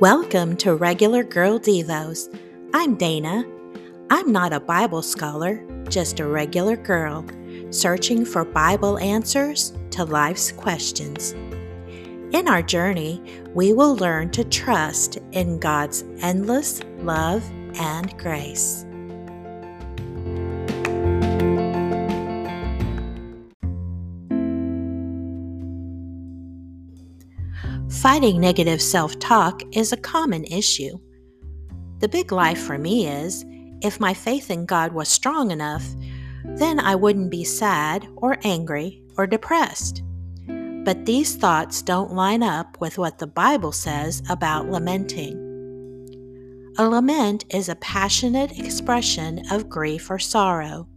Welcome to Regular Girl Devos. I'm Dana. I'm not a Bible scholar, just a regular girl searching for Bible answers to life's questions. In our journey, we will learn to trust in God's endless love and grace. Fighting negative self talk is a common issue. The big lie for me is if my faith in God was strong enough, then I wouldn't be sad or angry or depressed. But these thoughts don't line up with what the Bible says about lamenting. A lament is a passionate expression of grief or sorrow.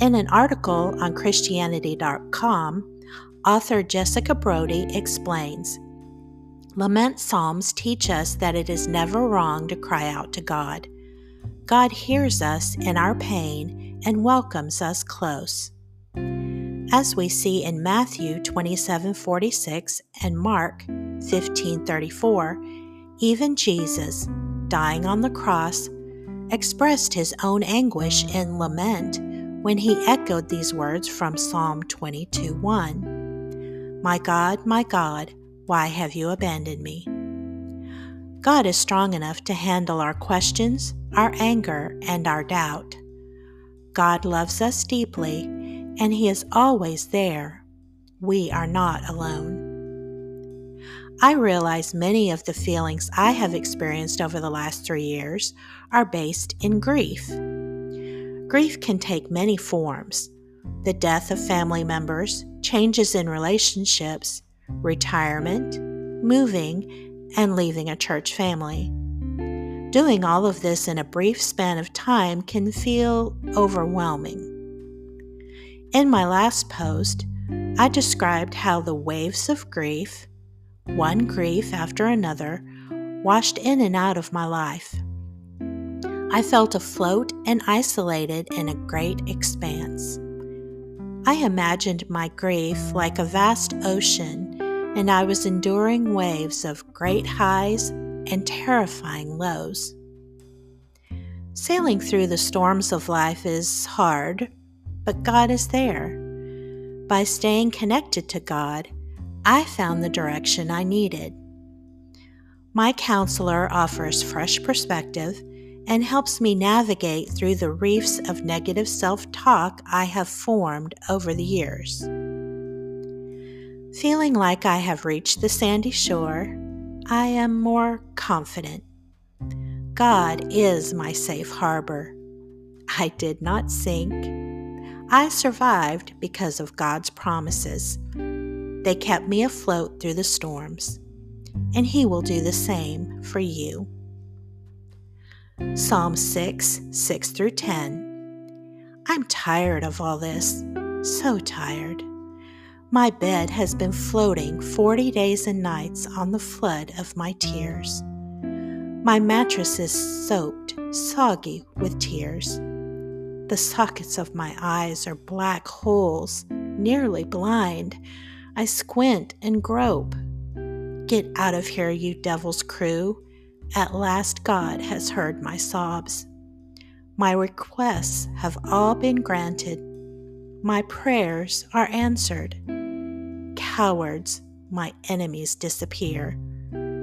In an article on Christianity.com, author Jessica Brodie explains Lament Psalms teach us that it is never wrong to cry out to God. God hears us in our pain and welcomes us close. As we see in Matthew 27:46 and Mark 15:34, even Jesus, dying on the cross, expressed his own anguish in lament when he echoed these words from Psalm 22:1. My God, my God, why have you abandoned me? God is strong enough to handle our questions, our anger, and our doubt. God loves us deeply, and He is always there. We are not alone. I realize many of the feelings I have experienced over the last three years are based in grief. Grief can take many forms the death of family members, changes in relationships, retirement, moving, and leaving a church family. Doing all of this in a brief span of time can feel overwhelming. In my last post, I described how the waves of grief, one grief after another, washed in and out of my life. I felt afloat and isolated in a great expanse. I imagined my grief like a vast ocean and I was enduring waves of great highs and terrifying lows. Sailing through the storms of life is hard, but God is there. By staying connected to God, I found the direction I needed. My counselor offers fresh perspective and helps me navigate through the reefs of negative self talk I have formed over the years. Feeling like I have reached the sandy shore, I am more confident. God is my safe harbor. I did not sink. I survived because of God's promises. They kept me afloat through the storms, and He will do the same for you. Psalm 6 6 through 10. I'm tired of all this, so tired. My bed has been floating 40 days and nights on the flood of my tears. My mattress is soaked, soggy with tears. The sockets of my eyes are black holes, nearly blind. I squint and grope. Get out of here, you devil's crew. At last, God has heard my sobs. My requests have all been granted. My prayers are answered cowards, my enemies disappear.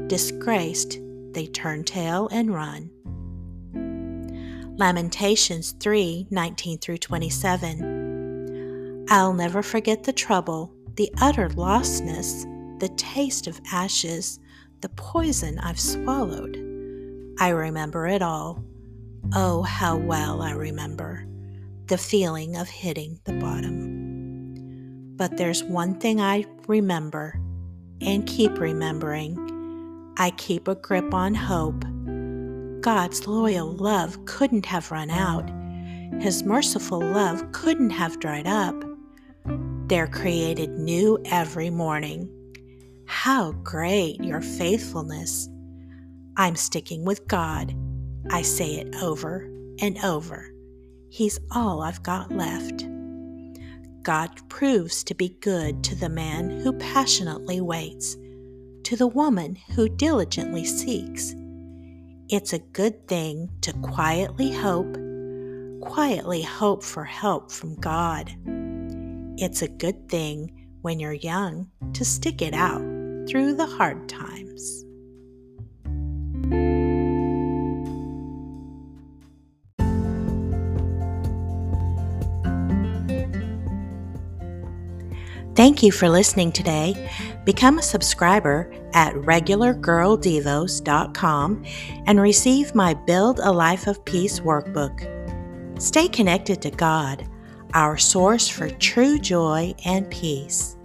Disgraced, they turn tail and run. Lamentations 3 19 through 27. I'll never forget the trouble, the utter lostness, the taste of ashes, the poison I've swallowed. I remember it all. Oh, how well I remember the feeling of hitting the bottom. But there's one thing I remember and keep remembering I keep a grip on hope. God's loyal love couldn't have run out, His merciful love couldn't have dried up. They're created new every morning. How great your faithfulness! I'm sticking with God. I say it over and over. He's all I've got left. God proves to be good to the man who passionately waits, to the woman who diligently seeks. It's a good thing to quietly hope, quietly hope for help from God. It's a good thing when you're young to stick it out through the hard times. Thank you for listening today. Become a subscriber at regulargirldevos.com and receive my Build a Life of Peace workbook. Stay connected to God, our source for true joy and peace.